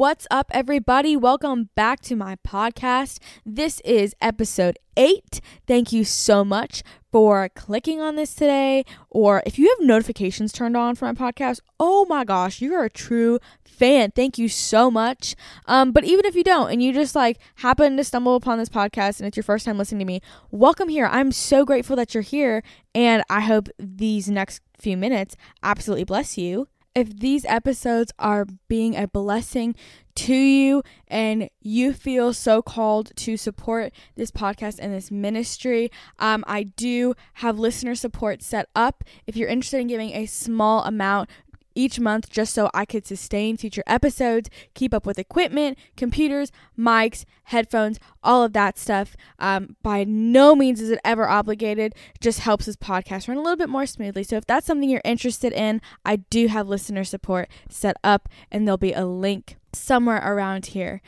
What's up, everybody? Welcome back to my podcast. This is episode eight. Thank you so much for clicking on this today. Or if you have notifications turned on for my podcast, oh my gosh, you're a true fan. Thank you so much. Um, but even if you don't and you just like happen to stumble upon this podcast and it's your first time listening to me, welcome here. I'm so grateful that you're here. And I hope these next few minutes absolutely bless you if these episodes are being a blessing to you and you feel so called to support this podcast and this ministry, um, I do have listener support set up. If you're interested in giving a small amount, each month just so I could sustain future episodes, keep up with equipment, computers, mics, headphones, all of that stuff. Um, by no means is it ever obligated, it just helps this podcast run a little bit more smoothly. So if that's something you're interested in, I do have listener support set up, and there'll be a link somewhere around here.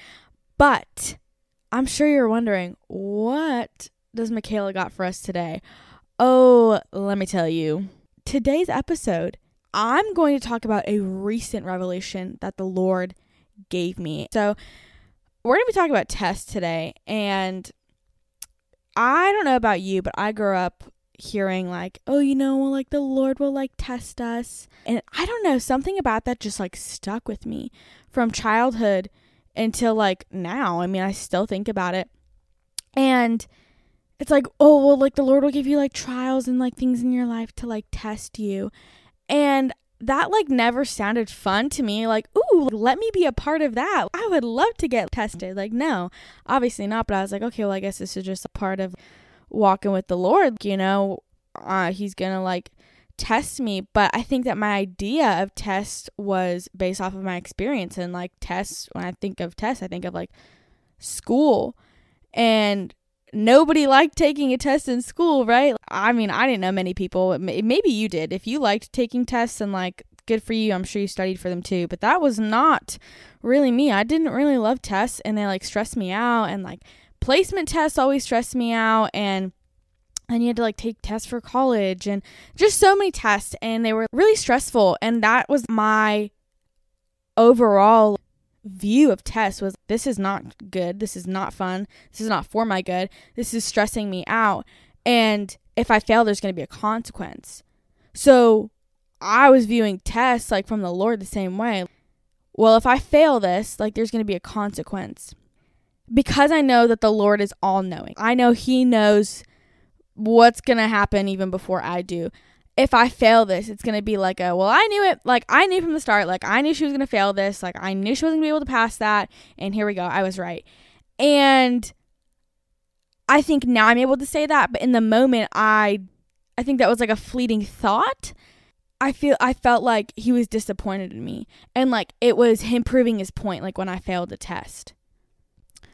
But I'm sure you're wondering, what does Mikayla got for us today? Oh, let me tell you. Today's episode I'm going to talk about a recent revelation that the Lord gave me. So, we're going to be talking about tests today. And I don't know about you, but I grew up hearing, like, oh, you know, like the Lord will like test us. And I don't know, something about that just like stuck with me from childhood until like now. I mean, I still think about it. And it's like, oh, well, like the Lord will give you like trials and like things in your life to like test you. And that like never sounded fun to me. Like, ooh, let me be a part of that. I would love to get tested. Like, no, obviously not. But I was like, okay, well, I guess this is just a part of walking with the Lord. You know, uh, He's gonna like test me. But I think that my idea of test was based off of my experience and like tests. When I think of tests, I think of like school and nobody liked taking a test in school, right? I mean, I didn't know many people. Maybe you did. If you liked taking tests and like good for you, I'm sure you studied for them too. But that was not really me. I didn't really love tests and they like stressed me out and like placement tests always stressed me out and and you had to like take tests for college and just so many tests and they were really stressful and that was my overall view of tests was this is not good. This is not fun. This is not for my good. This is stressing me out. And if I fail, there's going to be a consequence. So I was viewing tests like from the Lord the same way. Well, if I fail this, like there's going to be a consequence. Because I know that the Lord is all knowing, I know He knows what's going to happen even before I do if I fail this, it's gonna be like a well, I knew it. Like I knew from the start. Like I knew she was gonna fail this. Like I knew she wasn't gonna be able to pass that. And here we go. I was right. And I think now I'm able to say that. But in the moment, I, I think that was like a fleeting thought. I feel I felt like he was disappointed in me, and like it was him proving his point. Like when I failed the test.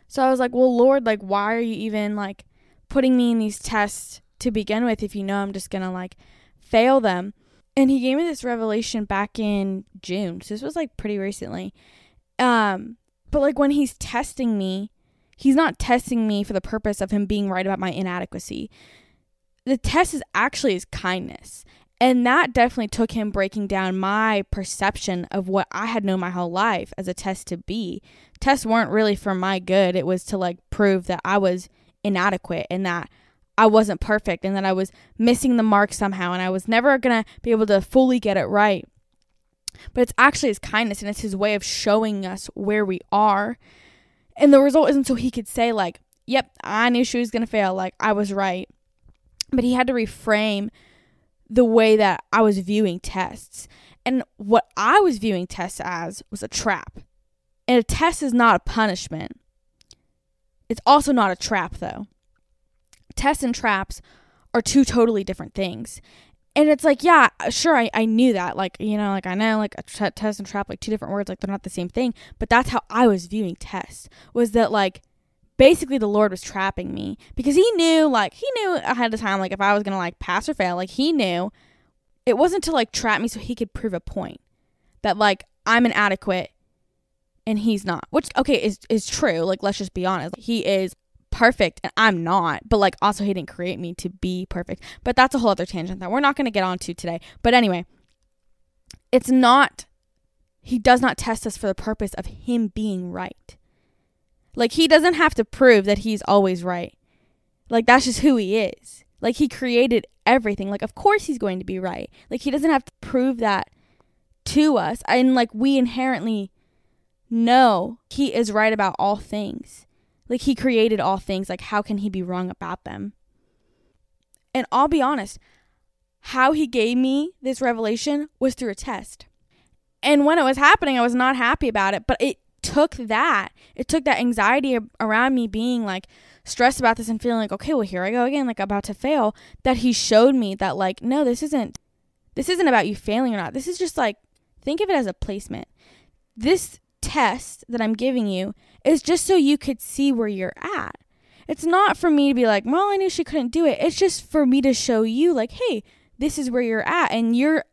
So I was like, well, Lord, like why are you even like putting me in these tests to begin with if you know I'm just gonna like fail them. And he gave me this revelation back in June. So this was like pretty recently. Um, but like when he's testing me, he's not testing me for the purpose of him being right about my inadequacy. The test is actually his kindness. And that definitely took him breaking down my perception of what I had known my whole life as a test to be. Tests weren't really for my good. It was to like prove that I was inadequate and that I wasn't perfect and that I was missing the mark somehow and I was never going to be able to fully get it right. But it's actually his kindness and it's his way of showing us where we are. And the result isn't so he could say, like, yep, I knew she was going to fail. Like, I was right. But he had to reframe the way that I was viewing tests. And what I was viewing tests as was a trap. And a test is not a punishment. It's also not a trap, though tests and traps are two totally different things. And it's like, yeah, sure, I, I knew that. Like, you know, like I know like a test and trap, like two different words, like they're not the same thing. But that's how I was viewing tests was that like basically the Lord was trapping me because he knew, like, he knew ahead of time, like if I was to like pass or fail, like he knew it wasn't to like trap me so he could prove a point that like I'm inadequate and he's not, which, okay, is, is true. Like, let's just be honest. He is perfect and I'm not, but like also he didn't create me to be perfect. But that's a whole other tangent that we're not going to get onto today. But anyway, it's not he does not test us for the purpose of him being right. Like he doesn't have to prove that he's always right. Like that's just who he is. Like he created everything. Like of course he's going to be right. Like he doesn't have to prove that to us. And like we inherently know he is right about all things. Like he created all things. Like how can he be wrong about them? And I'll be honest, how he gave me this revelation was through a test. And when it was happening, I was not happy about it, but it took that. It took that anxiety around me being like stressed about this and feeling like, okay, well, here I go again, like about to fail, that he showed me that, like, no, this isn't. This isn't about you failing or not. This is just like, think of it as a placement. This test that I'm giving you is just so you could see where you're at. It's not for me to be like, well, I knew she couldn't do it. It's just for me to show you, like, hey, this is where you're at. And you're,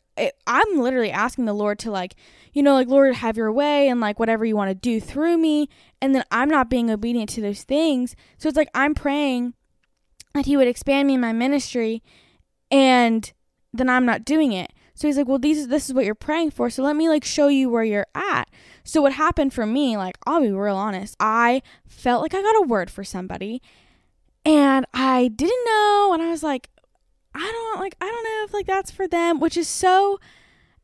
I'm literally asking the Lord to, like, you know, like, Lord, have your way and, like, whatever you want to do through me. And then I'm not being obedient to those things. So it's like I'm praying that He would expand me in my ministry and then I'm not doing it. So he's like, "Well, these this is what you're praying for. So let me like show you where you're at." So what happened for me, like I'll be real honest, I felt like I got a word for somebody and I didn't know and I was like, I don't like I don't know if like that's for them, which is so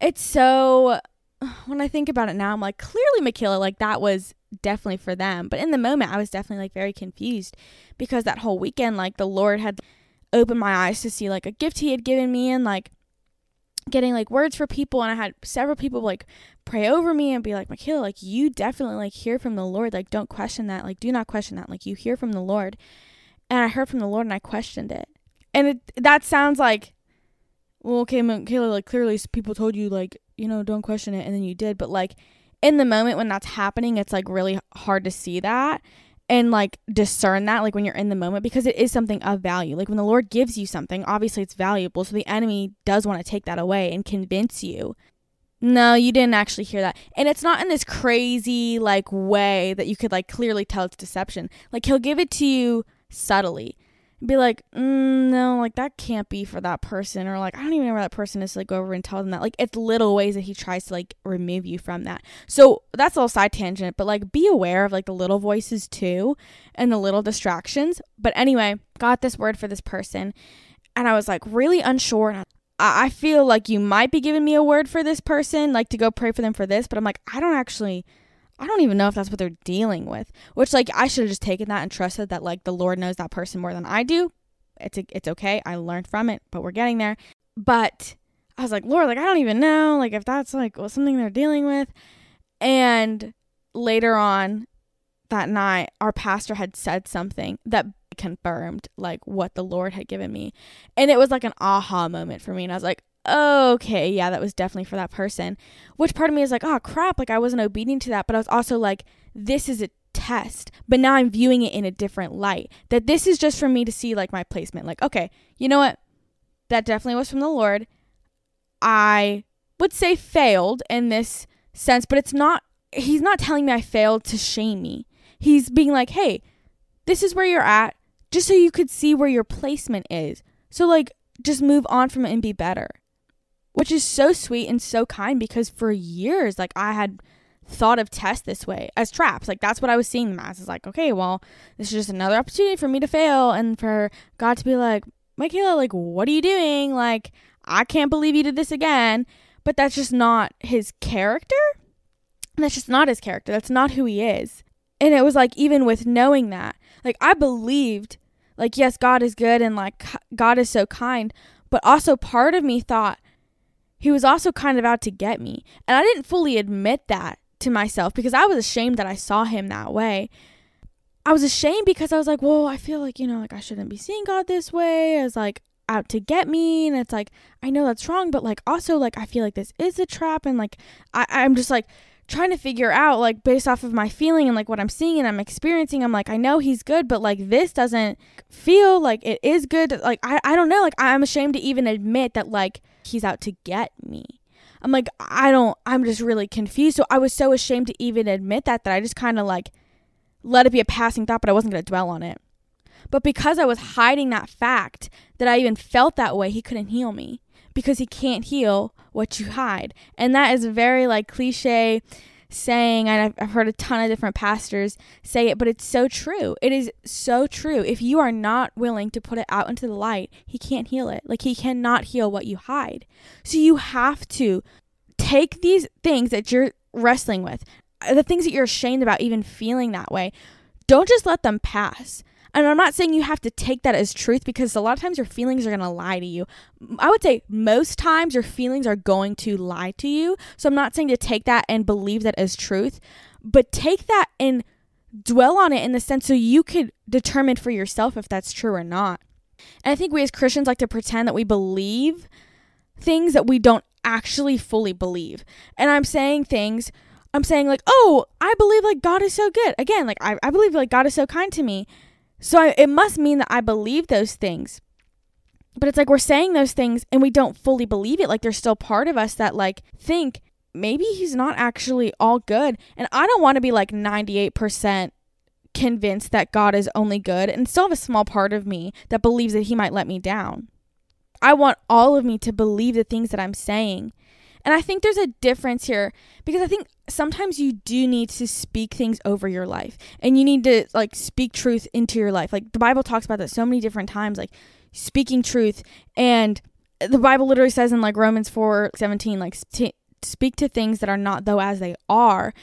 it's so when I think about it now, I'm like, clearly Mikayla, like that was definitely for them. But in the moment I was definitely like very confused because that whole weekend, like the Lord had opened my eyes to see like a gift he had given me and like getting like words for people and I had several people like pray over me and be like, Mikayla, like you definitely like hear from the Lord. Like don't question that. Like do not question that. Like you hear from the Lord. And I heard from the Lord and I questioned it. And it that sounds like well, okay, Mikayla, like clearly people told you like, you know, don't question it and then you did. But like in the moment when that's happening, it's like really hard to see that and like discern that like when you're in the moment because it is something of value. Like when the Lord gives you something, obviously it's valuable. So the enemy does want to take that away and convince you. No, you didn't actually hear that. And it's not in this crazy like way that you could like clearly tell it's deception. Like he'll give it to you subtly be like, mm, no, like that can't be for that person, or like I don't even know where that person is. To, like go over and tell them that. Like it's little ways that he tries to like remove you from that. So that's a little side tangent, but like be aware of like the little voices too, and the little distractions. But anyway, got this word for this person, and I was like really unsure. And I, I feel like you might be giving me a word for this person, like to go pray for them for this, but I'm like I don't actually I don't even know if that's what they're dealing with. Which like I should have just taken that and trusted that like the Lord knows that person more than I do. It's a, it's okay. I learned from it, but we're getting there. But I was like, Lord, like I don't even know like if that's like well, something they're dealing with. And later on that night, our pastor had said something that confirmed like what the Lord had given me. And it was like an aha moment for me. And I was like, okay, yeah, that was definitely for that person. Which part of me is like, oh crap, like I wasn't obedient to that. But I was also like, this is a test. But now I'm viewing it in a different light. That this is just for me to see like my placement. Like, okay, you know what? That definitely was from the Lord. I would say failed in this sense, but it's not, he's not telling me I failed to shame me. He's being like, hey, this is where you're at, just so you could see where your placement is. So, like, just move on from it and be better which is so sweet and so kind because for years like I had thought of tests this way as traps. Like that's what I was seeing them as. Is like, okay, well, this is just another opportunity for me to fail and for God to be like, Mikayla, like, what are you doing? Like, I can't believe you did this again. But that's just not his character. That's just not his character. That's not who he is. And it was like, even with knowing that, like, I believed, like, yes, God is good and like, God is so kind. But also, part of me thought, he was also kind of out to get me. And I didn't fully admit that to myself because I was ashamed that I saw him that way. I was ashamed because I was like, well, I feel like, you know, like I shouldn't be seeing God this way as like out to get me. And it's like, I know that's wrong, but like also like I feel like this is a trap. And like I, I'm just like trying to figure out like based off of my feeling and like what I'm seeing and I'm experiencing, I'm like, I know he's good, but like this doesn't feel like it is good. Like I, I don't know. Like I'm ashamed to even admit that like he's out to get me. I'm like, I don't, I'm just really confused. So I was so ashamed to even admit that, that I just kind of like let it be a passing thought, but I wasn't going to dwell on it. But because I was hiding that fact that I even felt that way, he couldn't heal me because he can't heal what you hide. And that is very like cliche saying and I've, heard a ton of different pastors say it but it's so true. It is so true. If you are not willing to put it out into the light he can't heal it. Like he cannot heal what you hide. So you have to take these things that you're wrestling with uh, the things that you're ashamed about even feeling that way don't just let them pass and I'm not saying you have to take that as truth because a lot of times your feelings are going to lie to you. I would say most times your feelings are going to lie to you. So I'm not saying to take that and believe that as truth, but take that and dwell on it in the sense so you could determine for yourself if that's true or not. And I think we as Christians like to pretend that we believe things that we don't actually fully believe. And I'm saying things, I'm saying like, oh, I believe like God is so good. Again, like I, I believe like God is so kind to me. So I, it must mean that I believe those things. But it's like we're saying those things and we don't fully believe it. Like there's still part of us that like think maybe he's not actually all good. And I don't want to be like 98% convinced that God is only good and still have a small part of me that believes that he might let me down. I want all of me to believe the things that I'm saying and I think there's a difference here because I think sometimes you do need to speak things over your life and you need to like speak truth into your life. Like the Bible talks about that so many different times, like speaking truth. And the Bible literally says in like Romans 4 17, like speak to things that are not though as they are.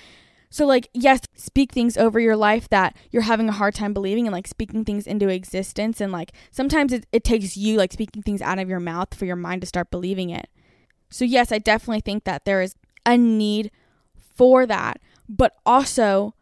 So, like, yes, speak things over your life that you're having a hard time believing and like speaking things into existence. And like, sometimes it, it takes you like speaking things out of your mouth for your mind to start believing it. So, yes, I definitely think that there is a need for that, but also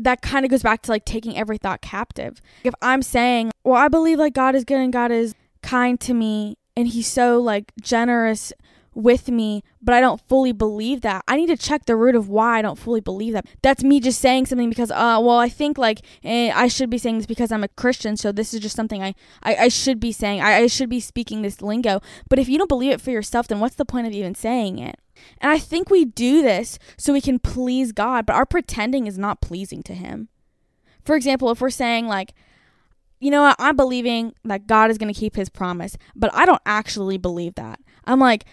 that kind of goes back to like taking every thought captive. If I'm saying, well, I believe like God is good and God is kind to me and he's so like generous with me, but I don't fully believe that. I need to check the root of why I don't fully believe that. That's me just saying something because, uh, well, I think like eh, I should be saying this because I'm a Christian, so this is just something I, I, I should be saying. I, I should be speaking this lingo. But if you don't believe it for yourself, then what's the point of even saying it? And I think we do this so we can please God, but our pretending is not pleasing to Him. For example, if we're saying, like, you know what, I'm believing that God is going to keep His promise, but I don't actually believe that. I'm like,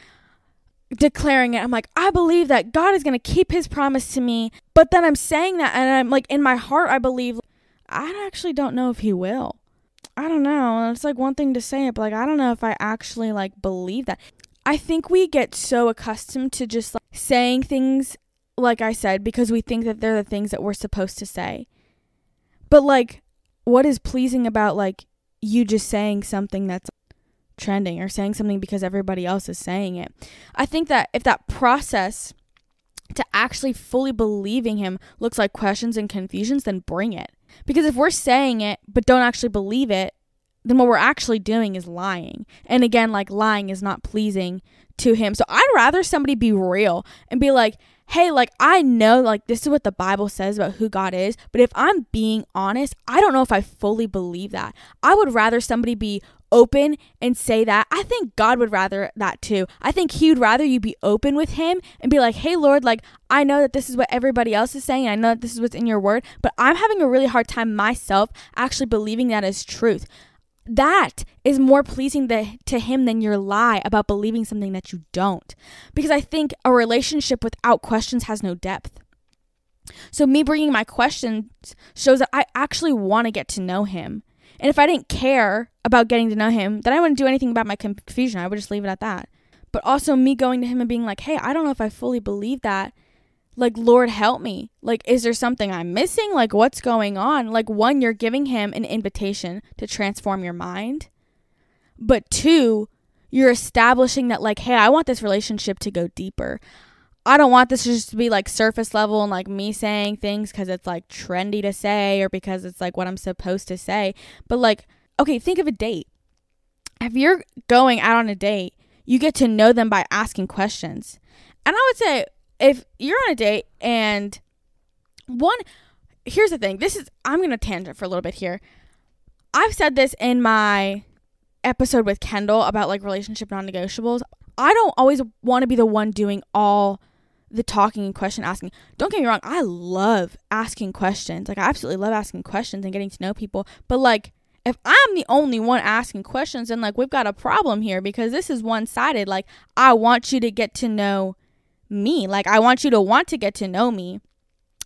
declaring it. I'm like, I believe that God is going to keep his promise to me. But then I'm saying that, and I'm like, in my heart, I believe, I actually don't know if he will. I don't know. It's like one thing to say it, but like, I don't know if I actually like believe that. I think we get so accustomed to just like saying things, like I said, because we think that they're the things that we're supposed to say. But like, what is pleasing about like you just saying something that's trending or saying something because everybody else is saying it. I think that if that process to actually fully believing him looks like questions and confusions, then bring it. Because if we're saying it but don't actually believe it, then what we're actually doing is lying. And again, like lying is not pleasing to him. So I'd rather somebody be real and be like, hey, like I know like this is what the Bible says about who God is, but if I'm being honest, I don't know if I fully believe that. I would rather somebody be open and say that. I think God would rather that too. I think He would rather you be open with Him and be like, hey, Lord, like, I know that this is what everybody else is saying. I know that this is what's in your word, but I'm having a really hard time myself actually believing that is truth. That is more pleasing the, to him than your lie about believing something that you don't. Because I think a relationship without questions has no depth. So, me bringing my questions shows that I actually want to get to know him. And if I didn't care about getting to know him, then I wouldn't do anything about my confusion. I would just leave it at that. But also me going to him and being like, hey, I don't know if I fully believe that. Like, Lord, help me. Like, is there something I'm missing? Like, what's going on? Like, one, you're giving him an invitation to transform your mind. But two, you're establishing that, like, hey, I want this relationship to go deeper. I don't want this just to be like surface level and like me saying things because it's like trendy to say or because it's like what I'm supposed to say. But like, okay, think of a date. If you're going out on a date, you get to know them by asking questions. And I would say if you're on a date and one, here's the thing this is, I'm going to tangent for a little bit here. I've said this in my episode with Kendall about like relationship non negotiables. I don't always want to be the one doing all the talking and question asking. Don't get me wrong, I love asking questions. Like I absolutely love asking questions and getting to know people. But like if I'm the only one asking questions, then like we've got a problem here because this is one sided. Like, I want you to get to know me. Like, I want you to want to get to know me.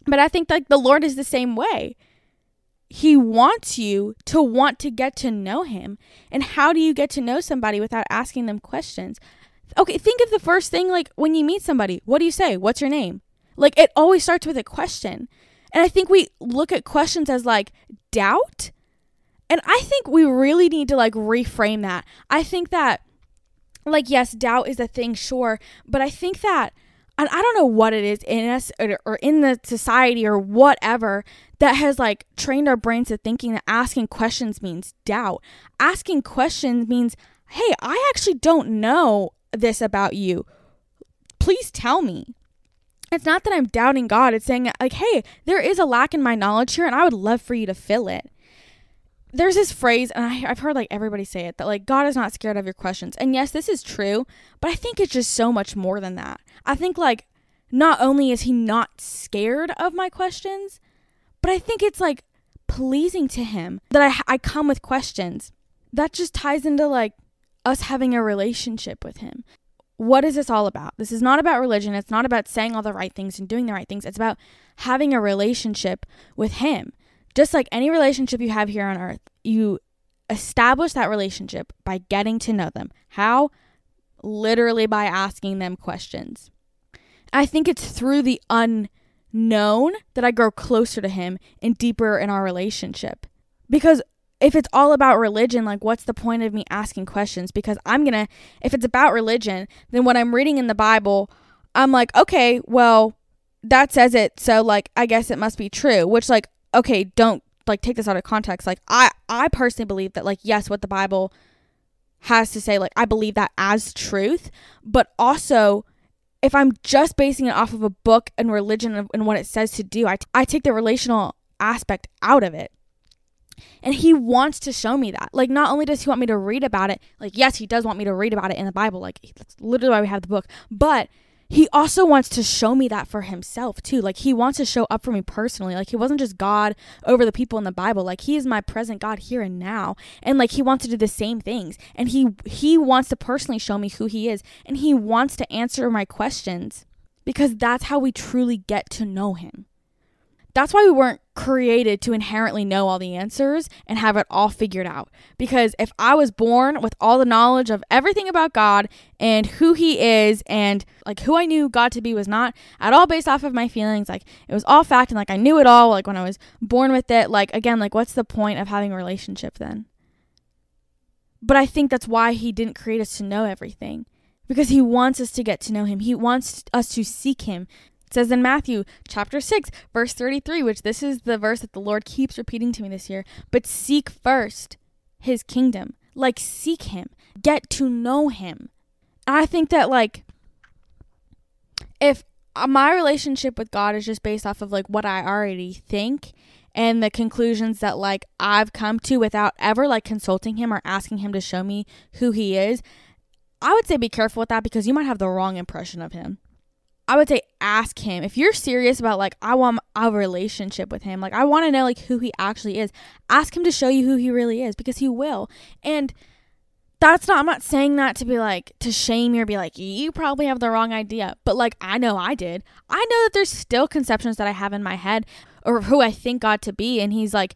But I think like the Lord is the same way. He wants you to want to get to know him. And how do you get to know somebody without asking them questions? Okay, think of the first thing like when you meet somebody, what do you say? What's your name? Like it always starts with a question. And I think we look at questions as like doubt. And I think we really need to like reframe that. I think that like yes, doubt is a thing, sure, but I think that and I don't know what it is in us or, or, in the society or whatever that has like trained our brains to thinking that asking questions means doubt. Asking questions means, hey, I actually don't know this about you. Please tell me. It's not that I'm doubting God, it's saying, like, hey, there is a lack in my knowledge here, and I would love for you to fill it there's this phrase, and I, have heard like everybody say it, that like God is not scared of your questions. And yes, this is true, but I think it's just so much more than that. I think like not only is he not scared of my questions, but I think it's like pleasing to him that I, I come with questions. That just ties into like us having a relationship with him. What is this all about? This is not about religion. It's not about saying all the right things and doing the right things. It's about having a relationship with him. Just like any relationship you have here on earth, you establish that relationship by getting to know them. How? Literally by asking them questions. I think it's through the unknown that I grow closer to him and deeper in our relationship. Because if it's all about religion, like what's the point of me asking questions? Because I'm going to, if it's about religion, then what I'm reading in the Bible, I'm like, okay, well, that says it. So, like, I guess it must be true, which, like, okay, don't like take this out of context. Like I I personally believe that like yes, what the Bible has to say, like I believe that as truth, but also if I'm just basing it off of a book and religion and what it says to do, I, t- I take the relational aspect out of it. And he wants to show me that. Like, not only does he want me to read about it, like, yes, he does want me to read about it in the Bible. Like, that's literally why we have the book. But he also wants to show me that for himself too. Like he wants to show up for me personally. Like he wasn't just God over the people in the Bible. Like he is my present God here and now. And like he wants to do the same things. And he he wants to personally show me who he is and he wants to answer my questions because that's how we truly get to know him. That's why we weren't created to inherently know all the answers and have it all figured out. Because if I was born with all the knowledge of everything about God and who He is and like who I knew God to be was not at all based off of my feelings, like it was all fact and like I knew it all, like when I was born with it, like again, like what's the point of having a relationship then? But I think that's why He didn't create us to know everything because he wants us to get to know him. He wants us to seek him, it says in Matthew chapter 6, verse 33, which this is the verse that the Lord keeps repeating to me this year, but seek first his kingdom. Like seek him, get to know him. I think that like if my relationship with God is just based off of like what I already think and the conclusions that like I've come to without ever like consulting him or asking him to show me who he is, I would say be careful with that because you might have the wrong impression of him. I would say ask him if you're serious about like I want a relationship with him. Like I want to know like who he actually is. Ask him to show you who he really is because he will. And that's not I'm not saying that to be like to shame you or be like you probably have the wrong idea. But like I know I did. I know that there's still conceptions that I have in my head or who I think God to be and he's like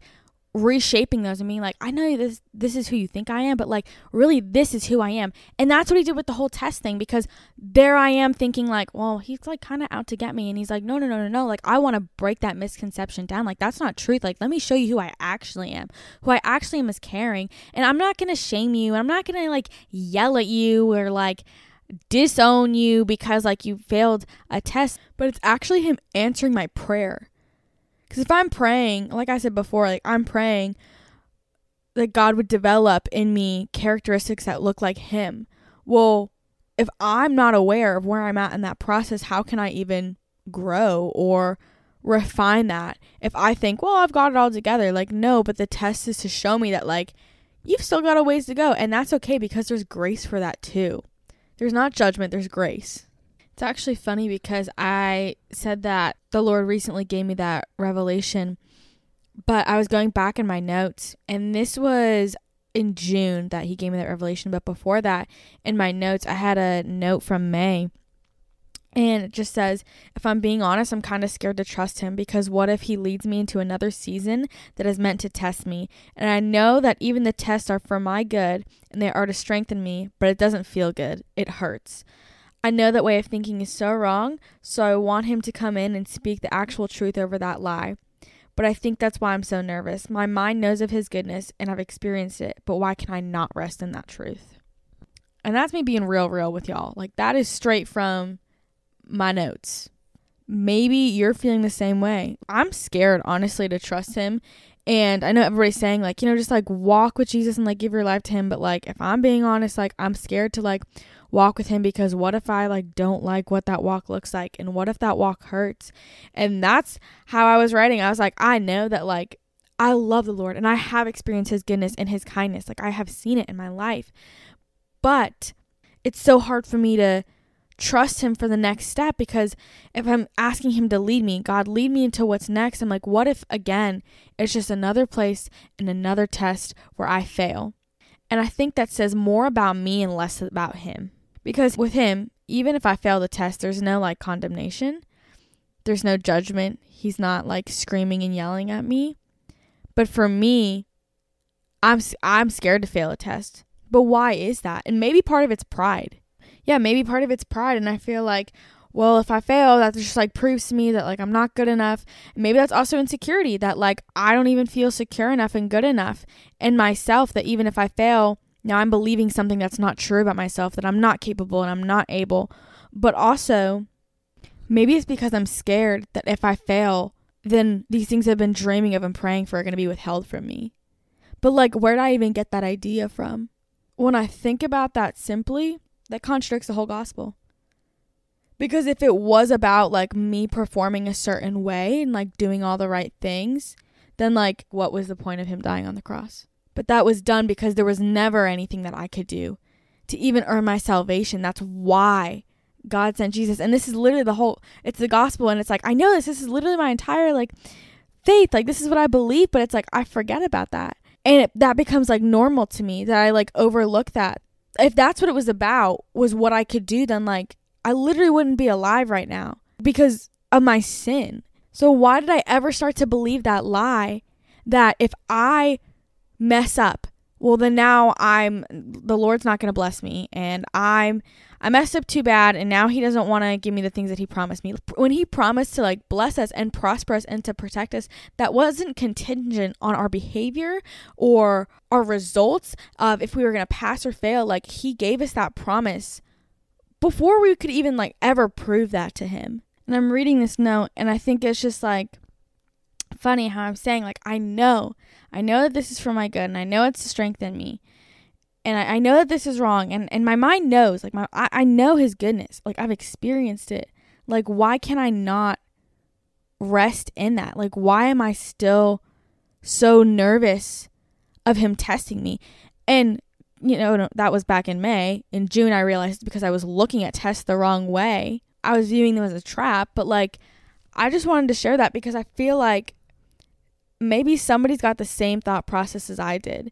reshaping those and being like, I know this this is who you think I am, but like really this is who I am. And that's what he did with the whole test thing because there I am thinking like, well, he's like kind of out to get me and he's like, no, no, no, no, no. Like I want to break that misconception down. Like that's not truth. Like let me show you who I actually am. Who I actually am is caring. And I'm not going to shame you. And I'm not going to like yell at you or like disown you because like you failed a test, but it's actually him answering my prayer because if I'm praying, like I said before, like I'm praying that God would develop in me characteristics that look like Him. Well, if I'm not aware of where I'm at in that process, how can I even grow or refine that? If I think, well, I've got it all together, like, no, but the test is to show me that, like, you've still got a ways to go. And that's okay because there's grace for that too. There's not judgment, there's grace. It's actually funny because I said that the Lord recently gave me that revelation But I was going back in my notes, and this was in June that he gave me that revelation. But before that, in my notes, I had a note from May. And it just says, if I'm being honest, I'm kind of scared to trust him because what if he leads me into another season that is meant to test me? And I know that even the tests are for my good and they are to strengthen me, but it doesn't feel good. It hurts. I know that way of thinking is so wrong, so I want him to come in and speak the actual truth over that lie. But I think that's why I'm so nervous. My mind knows of his goodness and I've experienced it, but why can I not rest in that truth? And that's me being real, real with y'all. Like, that is straight from my notes. Maybe you're feeling the same way. I'm scared, honestly, to trust him. And I know everybody's saying, like, you know, just like walk with Jesus and like give your life to him. But like, if I'm being honest, like, I'm scared to like walk with him because what if I like don't like what that walk looks like? And what if that walk hurts? And that's how I was writing. I was like, I know that like I love the Lord and I have experienced his goodness and his kindness. Like, I have seen it in my life. But it's so hard for me to trust him for the next step because if I'm asking him to lead me, God, lead me into what's next, I'm like, what if again it's just another place and another test where I fail? And I think that says more about me and less about him. Because with him, even if I fail the test, there's no like condemnation, there's no judgment. He's not like screaming and yelling at me. But for me, I'm I'm scared to fail a test. But why is that? And maybe part of it's pride yeah, maybe part of it's pride. And I feel like, well, if I fail, that just like proves to me that like I'm not good enough. maybe that's also insecurity that like I don't even feel secure enough and good enough in myself that even if I fail, now I'm believing something that's not true about myself, that I'm not capable and I'm not able. But also, maybe it's because I'm scared that if I fail, then these things I've been dreaming of and praying for are going to be withheld from me. But like, where did I even get that idea from? When I think about that simply, that contradicts the whole gospel. Because if it was about like me performing a certain way and like doing all the right things, then like what was the point of him dying on the cross? But that was done because there was never anything that I could do to even earn my salvation. That's why God sent Jesus. And this is literally the whole it's the gospel and it's like I know this this is literally my entire like faith. Like this is what I believe, but it's like I forget about that. And it, that becomes like normal to me that I like overlook that if that's what it was about was what I could do, then like I literally wouldn't be alive right now because of my sin. So why did I ever start to believe that lie that if I mess up, well then now I'm the Lord's not going to bless me and I'm I messed up too bad and now he doesn't want to give me the things that he promised me. When he promised to like bless us and prosper us and to protect us, that wasn't contingent on our behavior or our results of if we were going to pass or fail. Like he gave us that promise before we could even like ever prove that to him. And I'm reading this note and I think it's just like funny how I'm saying like I know, I know that this is for my good and I know it's to strengthen me. And I, I, know that this is wrong and, and my mind knows like my I, I know his goodness. Like i've experienced it. Like why can i not rest in that? Like why am i still so nervous of him testing me? And you know that was back in may. In june i realized because i was looking at tests the wrong way i was viewing them as a trap but like i just wanted to share that because i feel like maybe somebody's got the same thought process as i did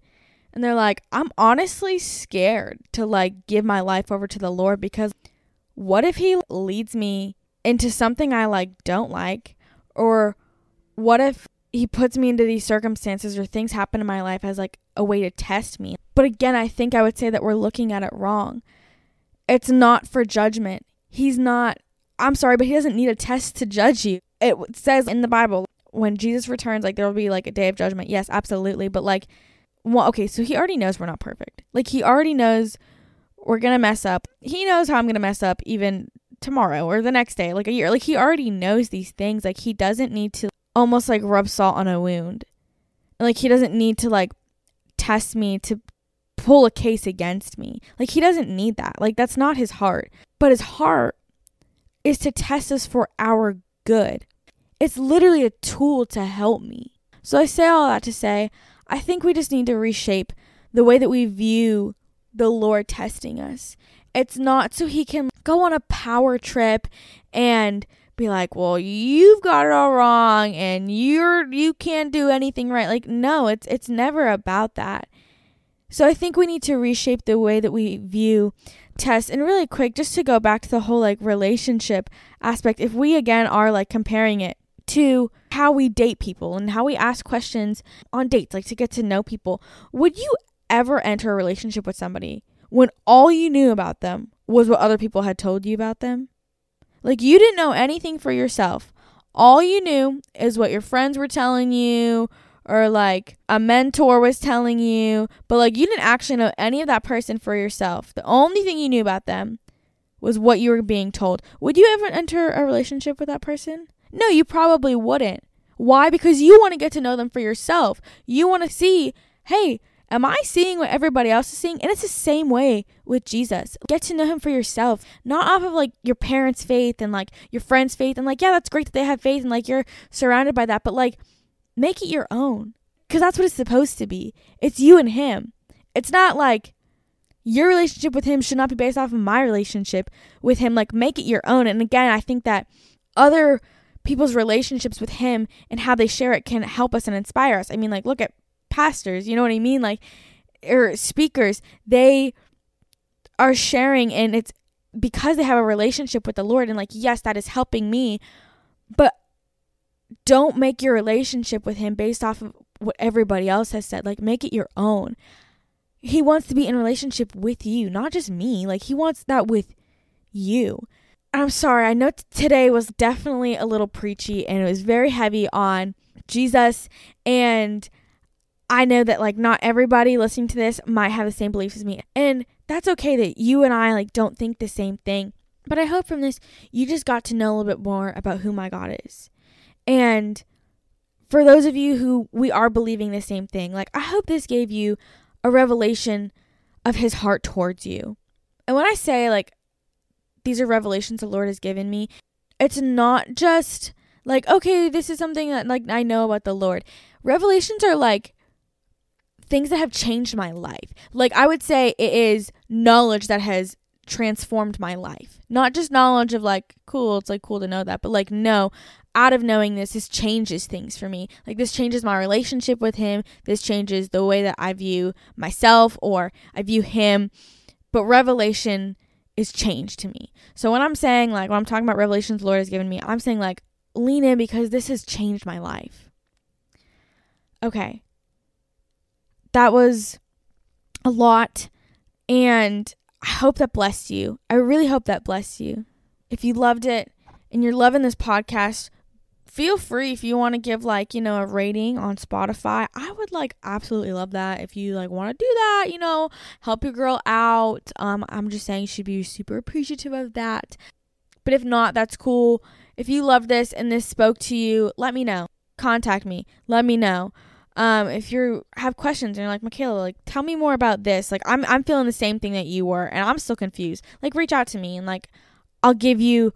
and they're like, I'm honestly scared to like give my life over to the Lord because what if He leads me into something I like don't like? Or what if He puts me into these circumstances or things happen in my life as like a way to test me? But again, I think I would say that we're looking at it wrong. It's not for judgment. He's not, I'm sorry, but He doesn't need a test to judge you. It says in the Bible, when Jesus returns, like there will be like a day of judgment. Yes, absolutely. But like, well, okay, so he already knows we're not perfect. Like he already knows we're gonna mess up. He knows how I'm gonna mess up even tomorrow or the next day, like a year. Like he already knows these things. Like he doesn't need to almost like rub salt on a wound. Like he doesn't need to like test me to pull a case against me. Like he doesn't need that. Like that's not his heart. But his heart is to test us for our good. It's literally a tool to help me. So I say all that to say I think we just need to reshape the way that we view the Lord testing us. It's not so he can go on a power trip and be like, "Well, you've got it all wrong and you're you can't do anything right." Like no, it's it's never about that. So I think we need to reshape the way that we view tests. And really quick, just to go back to the whole like relationship aspect, if we again are like comparing it to how we date people and how we ask questions on dates, like to get to know people, would you ever enter a relationship with somebody when all you knew about them was what other people had told you about them? Like you didn't know anything for yourself. All you knew is what your friends were telling you or like a mentor was telling you, but like you didn't actually know any of that person for yourself. The only thing you knew about them was what you were being told. Would you ever enter a relationship with that person? No, you probably wouldn't. Why? Because you want to get to know them for yourself. You want to see, hey, am I seeing what everybody else is seeing? And it's the same way with Jesus. Get to know him for yourself, not off of like your parents' faith and like your friends' faith. And like, yeah, that's great that they have faith and like you're surrounded by that. But like, make it your own because that's what it's supposed to be. It's you and him. It's not like your relationship with him should not be based off of my relationship with him. Like, make it your own. And again, I think that other people's relationships with him and how they share it can help us and inspire us. I mean, like, look at pastors, you know what I mean? Like, or speakers, they are sharing, and it's because they have a relationship with the Lord. And, like, yes, that is helping me. But don't make your relationship with him based off of what everybody else has said. Like, make it your own. He wants to be in relationship with you, not just me. Like, he wants that with you. I'm sorry, I know t- today was definitely a little preachy and it was very heavy on Jesus. And I know that, like, not everybody listening to this might have the same beliefs as me. And that's okay that you and I, like, don't think the same thing. But I hope from this, you just got to know a little bit more about who my God is. And for those of you who we are believing the same thing, like I hope this gave you a revelation of his heart towards you. And when I say like these are revelations the Lord has given me, it's not just like okay, this is something that like I know about the Lord. Revelations are like things that have changed my life. Like I would say it is knowledge that has transformed my life. Not just knowledge of like cool, it's like cool to know that, but like no, out of knowing this, this changes things for me. Like, this changes my relationship with him. This changes the way that I view myself or I view him. But revelation is change to me. So, when I'm saying, like, when I'm talking about revelations the Lord has given me, I'm saying, like, lean in because this has changed my life. Okay. That was a lot. And I hope that blessed you. I really hope that blessed you. If you loved it and you're loving this podcast, feel free if you want to give like you know a rating on spotify. I would like absolutely love that if you like want to do that you know help your girl out. Um i'm just saying she'd be super appreciative of that. But if not that's cool. If you love this and this spoke to you let me know. Contact me. Let me know. Um if you have questions and you're like mikayla like tell me more about this like i'm i'm feeling the same thing that you were and i'm still confused. Like reach out to me and like i'll give you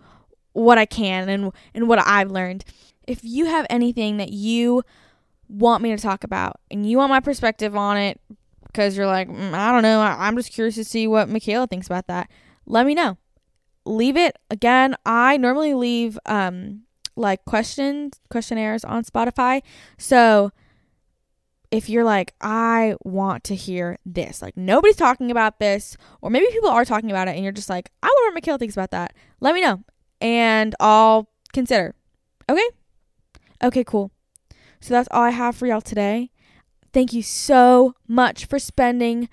what I can and and what I've learned. If you have anything that you want me to talk about and you want my perspective on it because you're like, mm, I don't know, I'm just curious to see what Mikayla thinks about that. Let me know. Leave it again. I normally leave um like questions questionnaires on Spotify. So if you're like, I want to hear this, like nobody's talking about this, or maybe people are talking about it, and you're just like, I wonder what Mikayla thinks about that. Let me know, and I'll consider. Okay? Okay, cool. So that's all I have for y'all today. Thank you so much for spending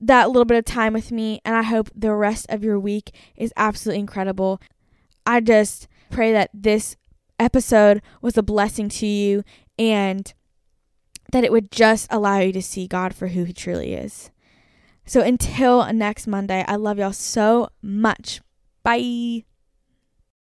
that little bit of time with me, and I hope the rest of your week is absolutely incredible. I just pray that this episode was a blessing to you and that it would just allow you to see God for who He truly is. So until next Monday, I love y'all so much. Bye.